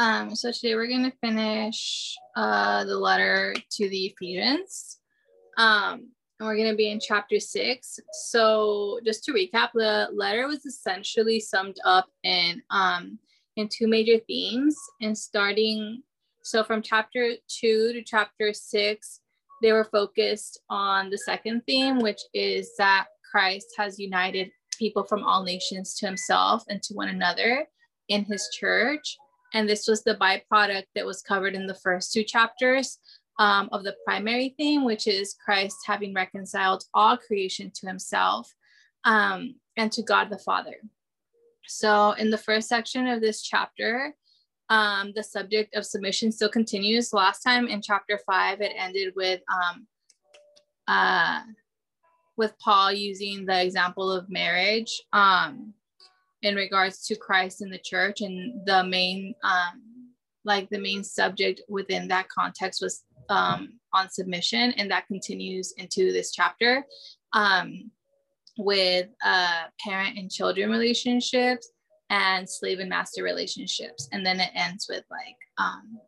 Um, so today we're going to finish uh, the letter to the Ephesians. Um, and we're going to be in chapter six. So just to recap, the letter was essentially summed up in um, in two major themes. And starting, so from chapter two to chapter six, they were focused on the second theme, which is that Christ has united people from all nations to himself and to one another in his church. And this was the byproduct that was covered in the first two chapters um, of the primary theme, which is Christ having reconciled all creation to himself um, and to God the Father. So, in the first section of this chapter, um, the subject of submission still continues. Last time in chapter five, it ended with um, uh, with Paul using the example of marriage um, in regards to Christ and the church, and the main um, like the main subject within that context was um, on submission, and that continues into this chapter um, with uh, parent and children relationships and slave and master relationships, and then it ends with like um,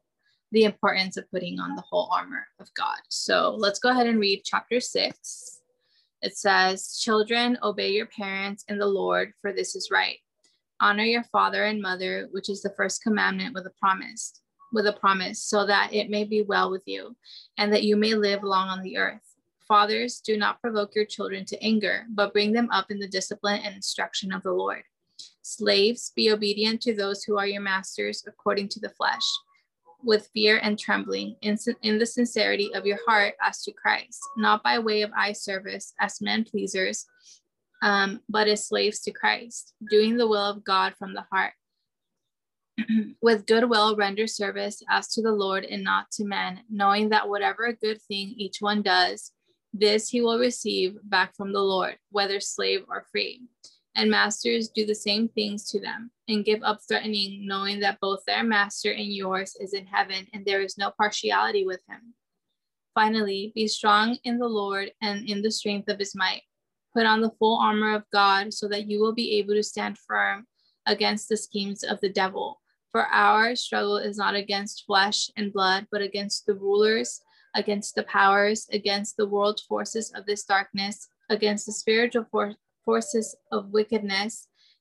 the importance of putting on the whole armor of God. So let's go ahead and read chapter six. It says, Children, obey your parents in the Lord, for this is right. Honor your father and mother, which is the first commandment with a promise with a promise, so that it may be well with you, and that you may live long on the earth. Fathers, do not provoke your children to anger, but bring them up in the discipline and instruction of the Lord. Slaves, be obedient to those who are your masters according to the flesh, with fear and trembling, in, in the sincerity of your heart as to Christ, not by way of eye service as men pleasers, um, but as slaves to Christ, doing the will of God from the heart with goodwill render service as to the Lord and not to men, knowing that whatever good thing each one does, this he will receive back from the Lord, whether slave or free. And masters do the same things to them, and give up threatening, knowing that both their master and yours is in heaven, and there is no partiality with him. Finally, be strong in the Lord and in the strength of his might. Put on the full armor of God so that you will be able to stand firm against the schemes of the devil. For our struggle is not against flesh and blood, but against the rulers, against the powers, against the world forces of this darkness, against the spiritual for- forces of wickedness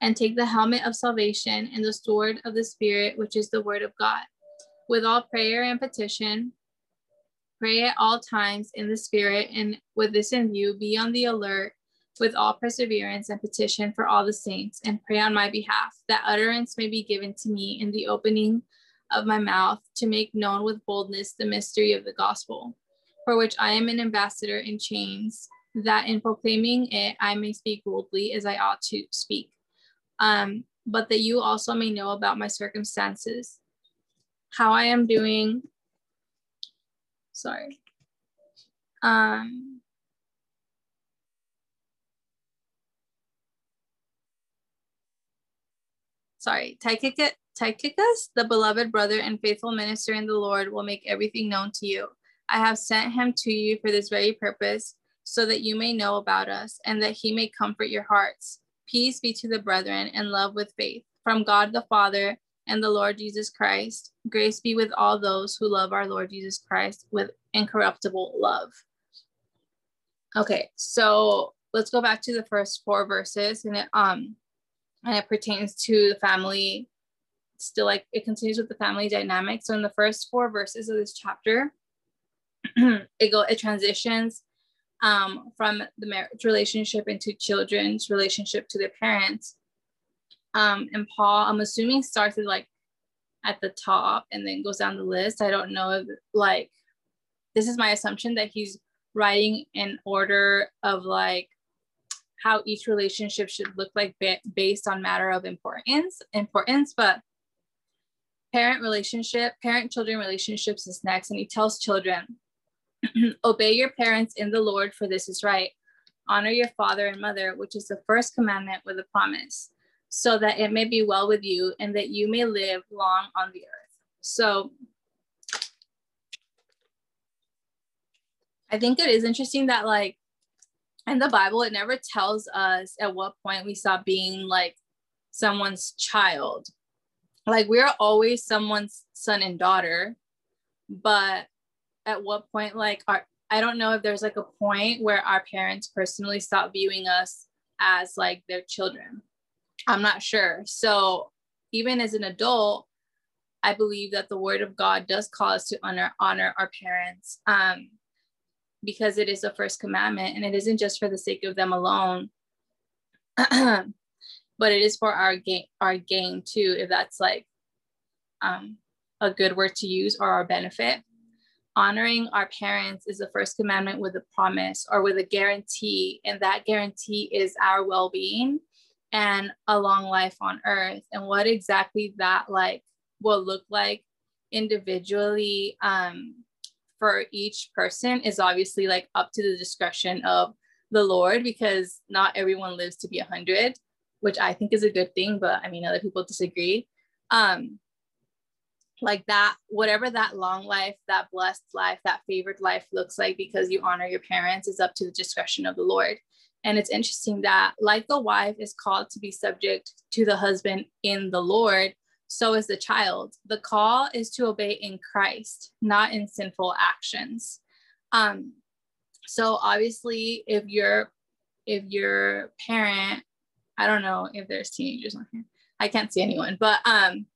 and take the helmet of salvation and the sword of the Spirit, which is the word of God. With all prayer and petition, pray at all times in the Spirit, and with this in view, be on the alert with all perseverance and petition for all the saints, and pray on my behalf, that utterance may be given to me in the opening of my mouth to make known with boldness the mystery of the gospel, for which I am an ambassador in chains, that in proclaiming it I may speak boldly as I ought to speak. Um, but that you also may know about my circumstances, how I am doing. Sorry. Um, sorry, Tychicus, the beloved brother and faithful minister in the Lord, will make everything known to you. I have sent him to you for this very purpose, so that you may know about us and that he may comfort your hearts. Peace be to the brethren and love with faith from God the Father and the Lord Jesus Christ. Grace be with all those who love our Lord Jesus Christ with incorruptible love. Okay, so let's go back to the first four verses and it um and it pertains to the family still like it continues with the family dynamic so in the first four verses of this chapter it go it transitions um, from the marriage relationship into children's relationship to their parents um, and paul i'm assuming started like at the top and then goes down the list i don't know like this is my assumption that he's writing in order of like how each relationship should look like based on matter of importance importance but parent relationship, parent children relationships is next. And he tells children, obey your parents in the Lord, for this is right. Honor your father and mother, which is the first commandment with a promise, so that it may be well with you and that you may live long on the earth. So I think it is interesting that, like, in the Bible, it never tells us at what point we stop being like someone's child. Like, we're always someone's son and daughter, but at what point, like, our I don't know if there's like a point where our parents personally stop viewing us as like their children. I'm not sure. So even as an adult, I believe that the word of God does call us to honor honor our parents um, because it is the first commandment and it isn't just for the sake of them alone, but it is for our gain our gain too, if that's like um, a good word to use or our benefit honoring our parents is the first commandment with a promise or with a guarantee and that guarantee is our well-being and a long life on earth. And what exactly that like will look like individually um, for each person is obviously like up to the discretion of the lord because not everyone lives to be 100 which i think is a good thing but i mean other people disagree. Um, like that whatever that long life that blessed life that favored life looks like because you honor your parents is up to the discretion of the lord. And it's interesting that like the wife is called to be subject to the husband in the lord so is the child. The call is to obey in christ not in sinful actions. Um so obviously if you're if your parent i don't know if there's teenagers on here. I can't see anyone but um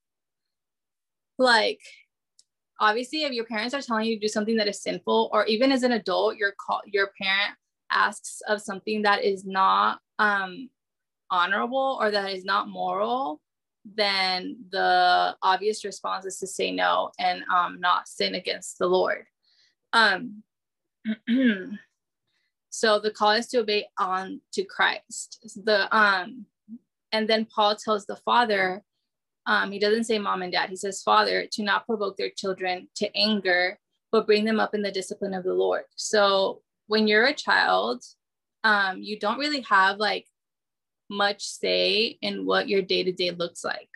like obviously if your parents are telling you to do something that is sinful or even as an adult your call your parent asks of something that is not um honorable or that is not moral then the obvious response is to say no and um not sin against the lord. Um so the call is to obey on to christ. The um and then paul tells the father um, he doesn't say mom and dad. He says father to not provoke their children to anger, but bring them up in the discipline of the Lord. So when you're a child, um, you don't really have like much say in what your day to day looks like.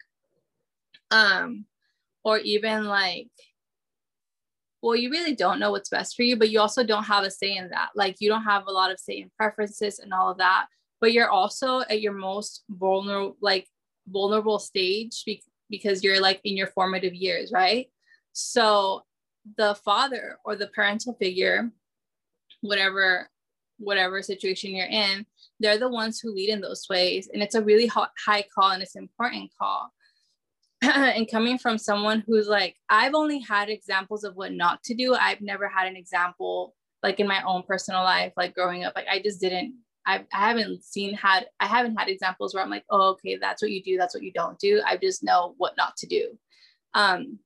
Um, or even like, well, you really don't know what's best for you, but you also don't have a say in that. Like, you don't have a lot of say in preferences and all of that. But you're also at your most vulnerable, like vulnerable stage be- because you're like in your formative years, right? So the father or the parental figure, whatever whatever situation you're in, they're the ones who lead in those ways, and it's a really high call and it's an important call. and coming from someone who's like, I've only had examples of what not to do. I've never had an example like in my own personal life, like growing up. Like I just didn't I, I haven't seen had I haven't had examples where I'm like, oh, okay, that's what you do, that's what you don't do. I just know what not to do. Um,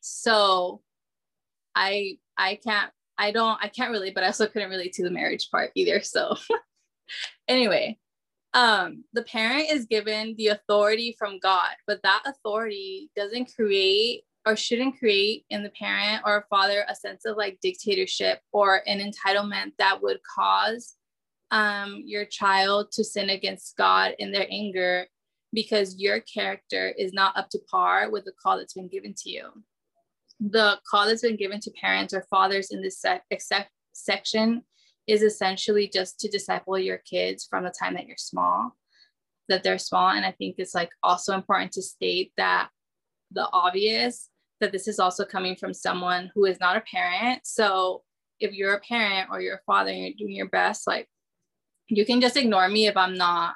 so I I can't I don't I can't relate, but I also couldn't relate to the marriage part either. So anyway, um, the parent is given the authority from God, but that authority doesn't create or shouldn't create in the parent or father a sense of like dictatorship or an entitlement that would cause um, your child to sin against God in their anger because your character is not up to par with the call that's been given to you. The call that's been given to parents or fathers in this se- section is essentially just to disciple your kids from the time that you're small, that they're small. And I think it's like also important to state that the obvious that this is also coming from someone who is not a parent. So if you're a parent or you're a father and you're doing your best, like you can just ignore me if I'm not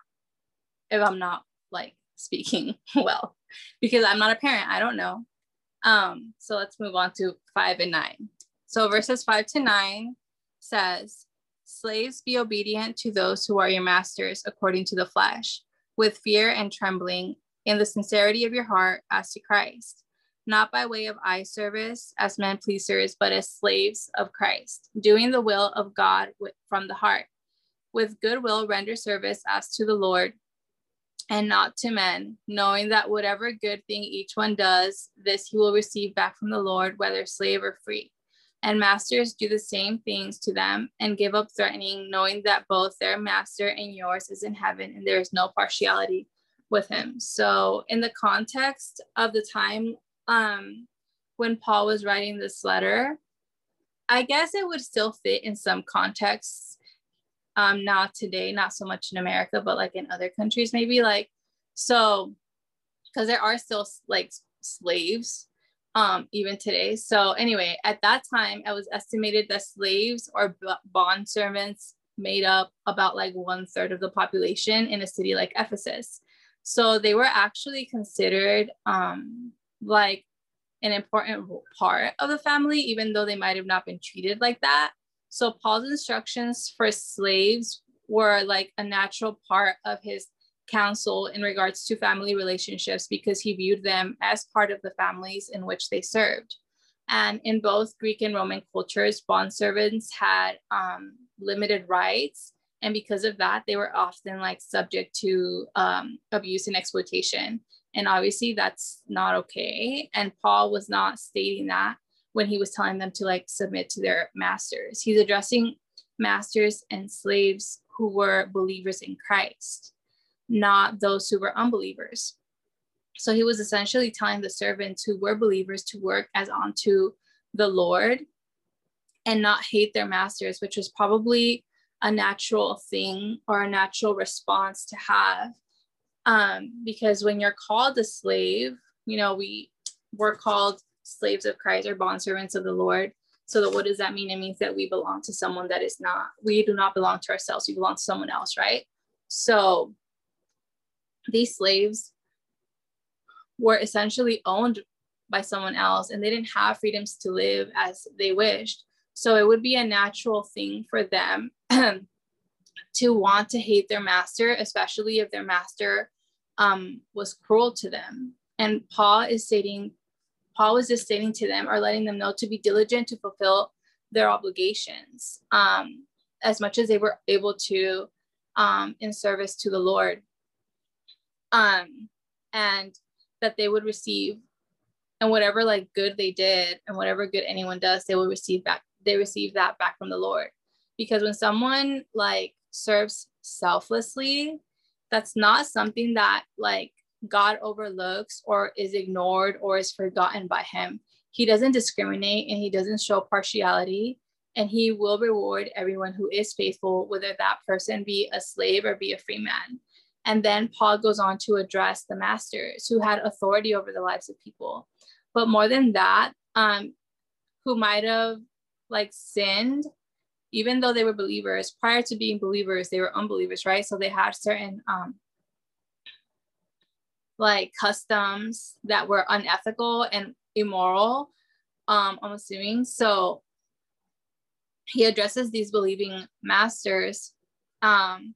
if I'm not like speaking well because I'm not a parent. I don't know. Um, so let's move on to five and nine. So verses five to nine says, Slaves, be obedient to those who are your masters according to the flesh, with fear and trembling, in the sincerity of your heart as to Christ, not by way of eye service as men pleasers, but as slaves of Christ, doing the will of God from the heart with goodwill render service as to the Lord, and not to men, knowing that whatever good thing each one does, this he will receive back from the Lord, whether slave or free. And masters do the same things to them and give up threatening, knowing that both their master and yours is in heaven, and there is no partiality with him. So, in the context of the time um, when Paul was writing this letter, I guess it would still fit in some contexts um not today not so much in america but like in other countries maybe like so because there are still like slaves um even today. So anyway at that time it was estimated that slaves or bond servants made up about like one third of the population in a city like ephesus. So they were actually considered um like an important part of the family even though they might have not been treated like that so Paul's instructions for slaves were like a natural part of his counsel in regards to family relationships because he viewed them as part of the families in which they served. And in both Greek and Roman cultures, bond servants had um, limited rights. And because of that, they were often like subject to um, abuse and exploitation. And obviously, that's not okay. And Paul was not stating that when he was telling them to like submit to their masters. He's addressing masters and slaves who were believers in Christ, not those who were unbelievers. So he was essentially telling the servants who were believers to work as unto the Lord and not hate their masters, which was probably a natural thing or a natural response to have. Um, because when you're called a slave, you know, we were called slaves of Christ or bondservants of the Lord. So that what does that mean? It means that we belong to someone that is not, we do not belong to ourselves, we belong to someone else, right? So these slaves were essentially owned by someone else and they didn't have freedoms to live as they wished. So it would be a natural thing for them to want to hate their master, especially if their master um, was cruel to them. And Paul is stating Paul was just stating to them or letting them know to be diligent to fulfill their obligations um, as much as they were able to um, in service to the Lord. Um, and that they would receive and whatever like good they did and whatever good anyone does, they will receive back, they receive that back from the Lord. Because when someone like serves selflessly, that's not something that like God overlooks or is ignored or is forgotten by him. He doesn't discriminate and he doesn't show partiality. And he will reward everyone who is faithful, whether that person be a slave or be a free man. And then Paul goes on to address the masters who had authority over the lives of people. But more than that, um, who might have like sinned, even though they were believers, prior to being believers, they were unbelievers, right? So they had certain um, like customs that were unethical and immoral um i'm assuming. So he addresses these believing masters um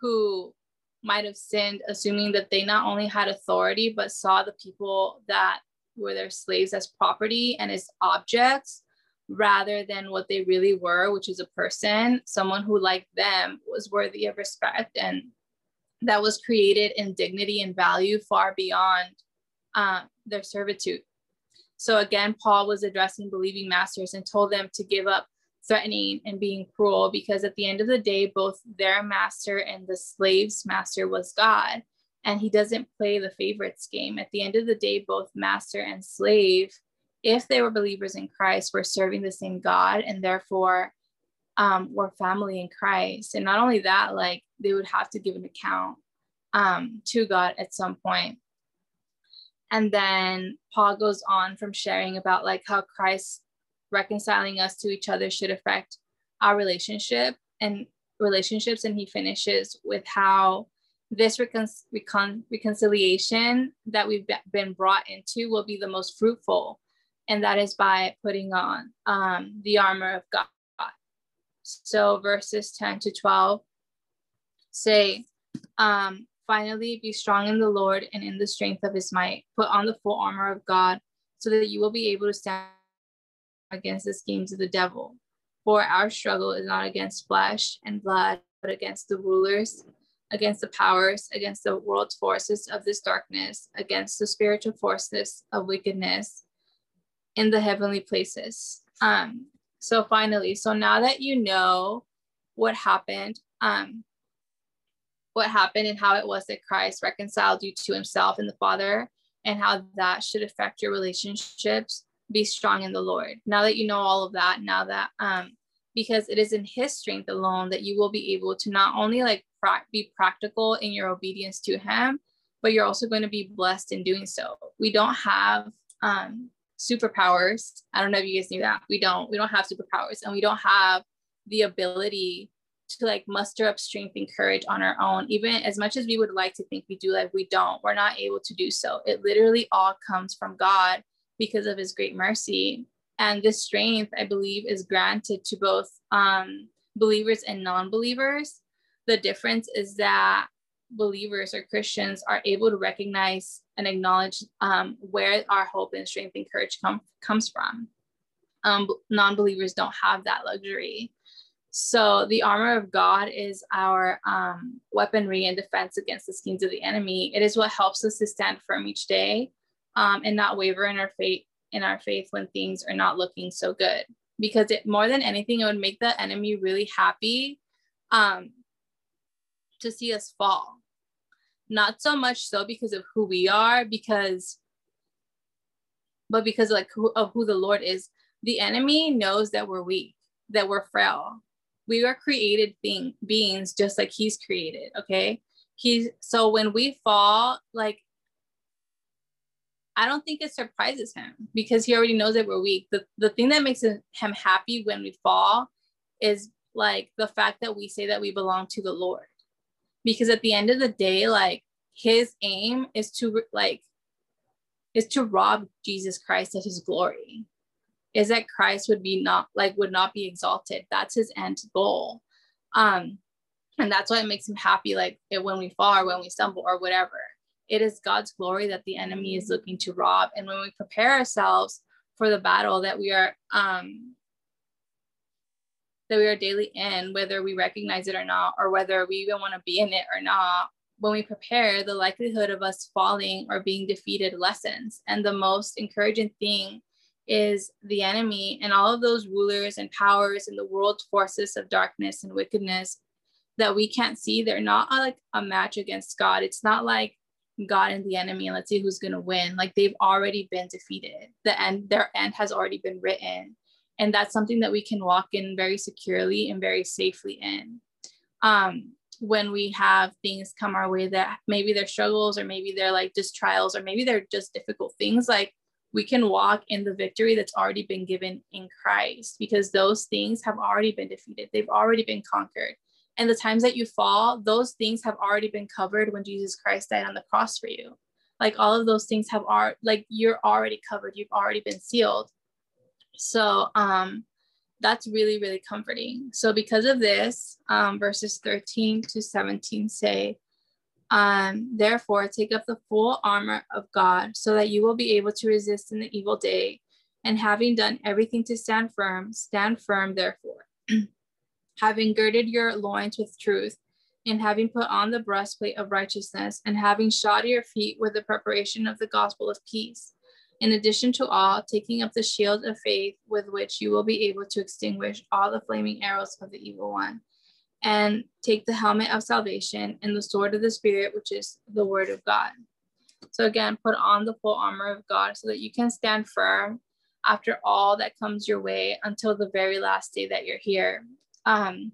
who might have sinned assuming that they not only had authority but saw the people that were their slaves as property and as objects rather than what they really were which is a person someone who like them was worthy of respect and that was created in dignity and value far beyond uh, their servitude. So again, Paul was addressing believing masters and told them to give up threatening and being cruel because at the end of the day, both their master and the slave's master was God. And he doesn't play the favorites game. At the end of the day, both master and slave, if they were believers in Christ, were serving the same God and therefore um, were family in Christ. And not only that, like they would have to give an account um, to God at some point. And then Paul goes on from sharing about like how Christ reconciling us to each other should affect our relationship and relationships. And he finishes with how this recon- recon- reconciliation that we've been brought into will be the most fruitful. And that is by putting on um, the armor of God so verses 10 to 12 say, um, finally be strong in the Lord and in the strength of his might. Put on the full armor of God so that you will be able to stand against the schemes of the devil. For our struggle is not against flesh and blood, but against the rulers, against the powers, against the world's forces of this darkness, against the spiritual forces of wickedness in the heavenly places. Um, so finally, so now that you know what happened, um, what happened and how it was that Christ reconciled you to himself and the Father, and how that should affect your relationships, be strong in the Lord. Now that you know all of that, now that um, because it is in his strength alone that you will be able to not only like pra- be practical in your obedience to him but you're also going to be blessed in doing so we don't have um superpowers. I don't know if you guys knew that. We don't we don't have superpowers and we don't have the ability to like muster up strength and courage on our own. Even as much as we would like to think we do like we don't. We're not able to do so. It literally all comes from god because of his great mercy. And this strength, I believe, is granted to both um, believers and non believers. The difference is that believers or Christians are able to recognize and acknowledge um, where our hope and strength and courage come, comes from. Um, non believers don't have that luxury. So, the armor of God is our um, weaponry and defense against the schemes of the enemy. It is what helps us to stand firm each day um, and not waver in our faith in our faith when things are not looking so good because it more than anything it would make the enemy really happy um to see us fall not so much so because of who we are because but because like who, of who the lord is the enemy knows that we're weak that we're frail we are created being beings just like he's created okay he's so when we fall like I don't think it surprises him because he already knows that we're weak. The, the thing that makes him happy when we fall is like the fact that we say that we belong to the Lord. Because at the end of the day, like his aim is to like is to rob Jesus Christ of his glory. Is that Christ would be not like would not be exalted. That's his end goal. Um, and that's why it makes him happy, like when we fall or when we stumble or whatever it is God's glory that the enemy is looking to rob. And when we prepare ourselves for the battle that we are um, that we are daily in, whether we recognize it or not, or whether we even want to be in it or not, when we prepare, the likelihood of us falling or being defeated lessens. And the most encouraging thing is the enemy and all of those rulers and powers and the world's forces of darkness and wickedness that we can't see. They're not uh, like a match against God. It's not like God and the enemy and let's see who's going to win. Like they've already been defeated. The end, their end has already been written. And that's something that we can walk in very securely and very safely in. Um, when we have things come our way that maybe they're struggles or maybe they're like just trials or maybe they're just difficult things, like we can walk in the victory that's already been given in Christ because those things have already been defeated. They've already been conquered and the times that you fall, those things have already been covered when Jesus Christ died on the cross for you. Like all of those things have are like you're already covered, you've already been sealed. So um that's really, really comforting. So because of this, um, verses 13 to 17 say, um, therefore take up the full armor of God so that you will be able to resist in the evil day. And having done everything to stand firm, stand firm therefore. having girded your loins with truth, and having put on the breastplate of righteousness, and having shod your feet with the preparation of the gospel of peace. In addition to all, taking up the shield of faith with which you will be able to extinguish all the flaming arrows of the evil one. And take the helmet of salvation and the sword of the Spirit, which is the word of God. So, again, put on the full armor of God so that you can stand firm after all that comes your way until the very last day that you're here. Um,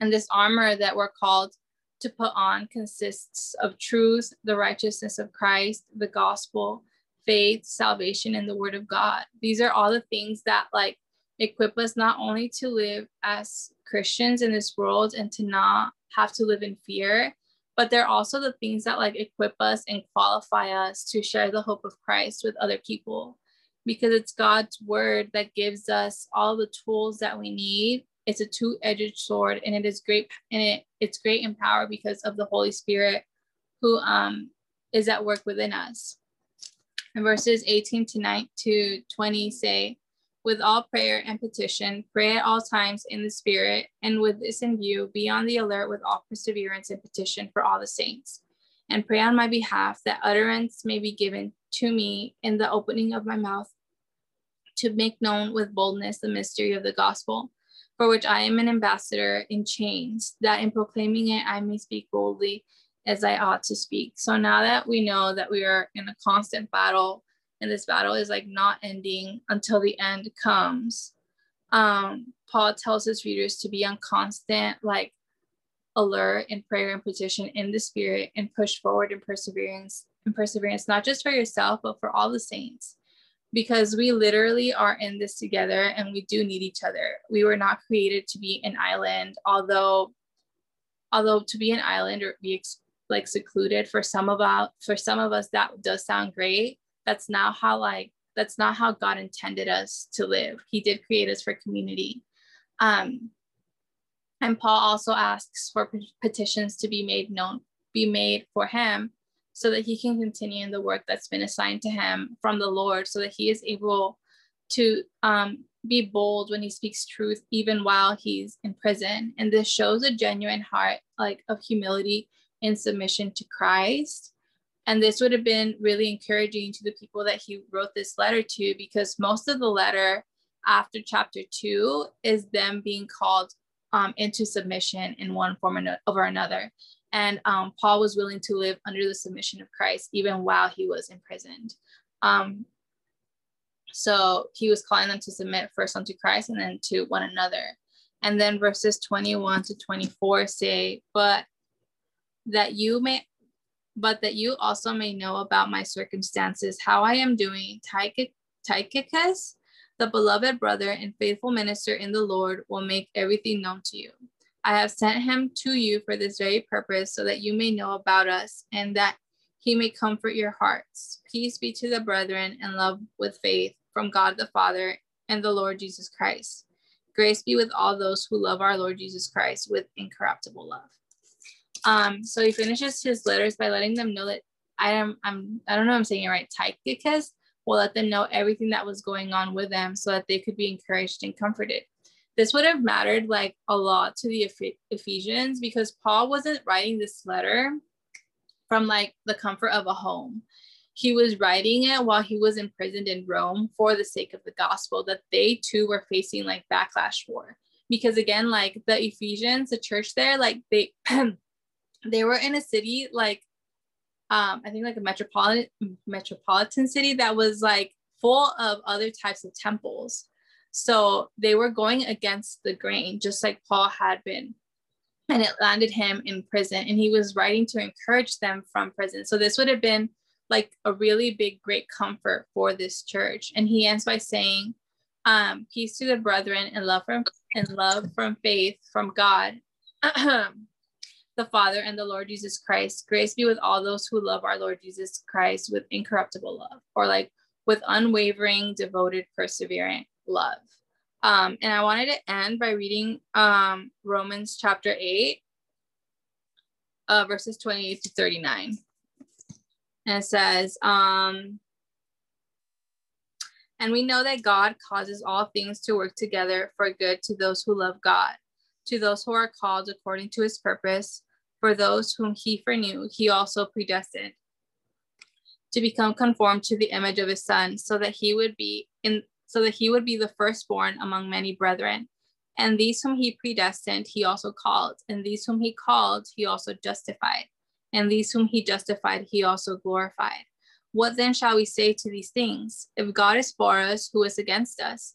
and this armor that we're called to put on consists of truth, the righteousness of Christ, the gospel, faith, salvation, and the word of God. These are all the things that like equip us not only to live as Christians in this world and to not have to live in fear, but they're also the things that like equip us and qualify us to share the hope of Christ with other people. Because it's God's word that gives us all the tools that we need. It's a two-edged sword and it is great and it it's great in power because of the holy spirit who um is at work within us and verses 18 to 9 to 20 say with all prayer and petition, pray at all times in the Spirit, and with this in view, be on the alert with all perseverance and petition for all the saints. And pray on my behalf that utterance may be given to me in the opening of my mouth to make known with boldness the mystery of the gospel, for which I am an ambassador in chains, that in proclaiming it I may speak boldly as I ought to speak. So now that we know that we are in a constant battle, and this battle is like not ending until the end comes, um, Paul tells his readers to be on constant, like alert in prayer and petition in the spirit and push forward in perseverance and perseverance, not just for yourself, but for all the saints because we literally are in this together and we do need each other. We were not created to be an island, although although to be an island or be like secluded for some of us for some of us that does sound great. That's not how like that's not how God intended us to live. He did create us for community. Um, and Paul also asks for petitions to be made known, be made for him so that he can continue in the work that's been assigned to him from the Lord, so that he is able to um, be bold when he speaks truth, even while he's in prison. And this shows a genuine heart, like of humility and submission to Christ. And this would have been really encouraging to the people that he wrote this letter to, because most of the letter after chapter two is them being called um, into submission in one form or another. And um, Paul was willing to live under the submission of Christ even while he was imprisoned. Um, so he was calling them to submit first unto Christ and then to one another. And then verses 21 to 24 say, But that you may but that you also may know about my circumstances, how I am doing. Tychicus, the beloved brother and faithful minister in the Lord, will make everything known to you. I have sent him to you for this very purpose, so that you may know about us and that he may comfort your hearts. Peace be to the brethren and love with faith from God the Father and the Lord Jesus Christ. Grace be with all those who love our Lord Jesus Christ with incorruptible love. Um, so he finishes his letters by letting them know that I am I'm I don't know I'm saying it right, Tychicus will let them know everything that was going on with them so that they could be encouraged and comforted this would have mattered like a lot to the Ephesians because Paul wasn't writing this letter from like the comfort of a home. He was writing it while he was imprisoned in Rome for the sake of the gospel that they too were facing like backlash for. Because again, like the Ephesians, the church there, like they they were in a city like um I think like a metropolitan metropolitan city that was like full of other types of temples so they were going against the grain, just like Paul had been. And it landed him in prison. And he was writing to encourage them from prison. So this would have been like a really big, great comfort for this church. And he ends by saying, um, peace to the brethren and love from and love from faith from God, the Father and the Lord Jesus Christ. Grace be with all those who love our Lord Jesus Christ with incorruptible love, or like with unwavering, devoted, perseverant love. Um, and I wanted to end by reading um, Romans chapter 8, uh, verses 28 to 39. And it says, um, and we know that God causes all things to work together for good to those who love God, to those who are called according to his purpose. For those whom he foreknew, he also predestined to become conformed to the image of his son, so that he would be in so that he would be the firstborn among many brethren. And these whom he predestined, he also called. And these whom he called, he also justified. And these whom he justified, he also glorified. What then shall we say to these things? If God is for us, who is against us?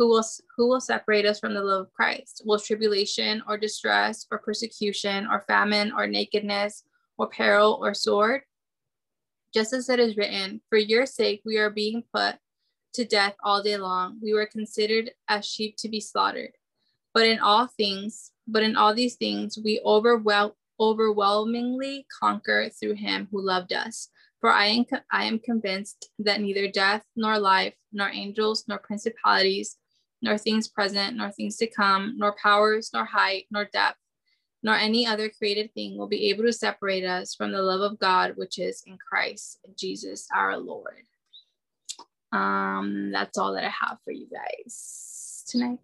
Who will who will separate us from the love of Christ? Will tribulation or distress or persecution or famine or nakedness or peril or sword? Just as it is written, for your sake we are being put to death all day long. We were considered as sheep to be slaughtered. But in all things, but in all these things, we overwhelm, overwhelmingly conquer through him who loved us. For I am, I am convinced that neither death, nor life, nor angels, nor principalities, nor things present, nor things to come, nor powers, nor height, nor depth, nor any other created thing will be able to separate us from the love of God, which is in Christ Jesus our Lord. Um, that's all that I have for you guys tonight.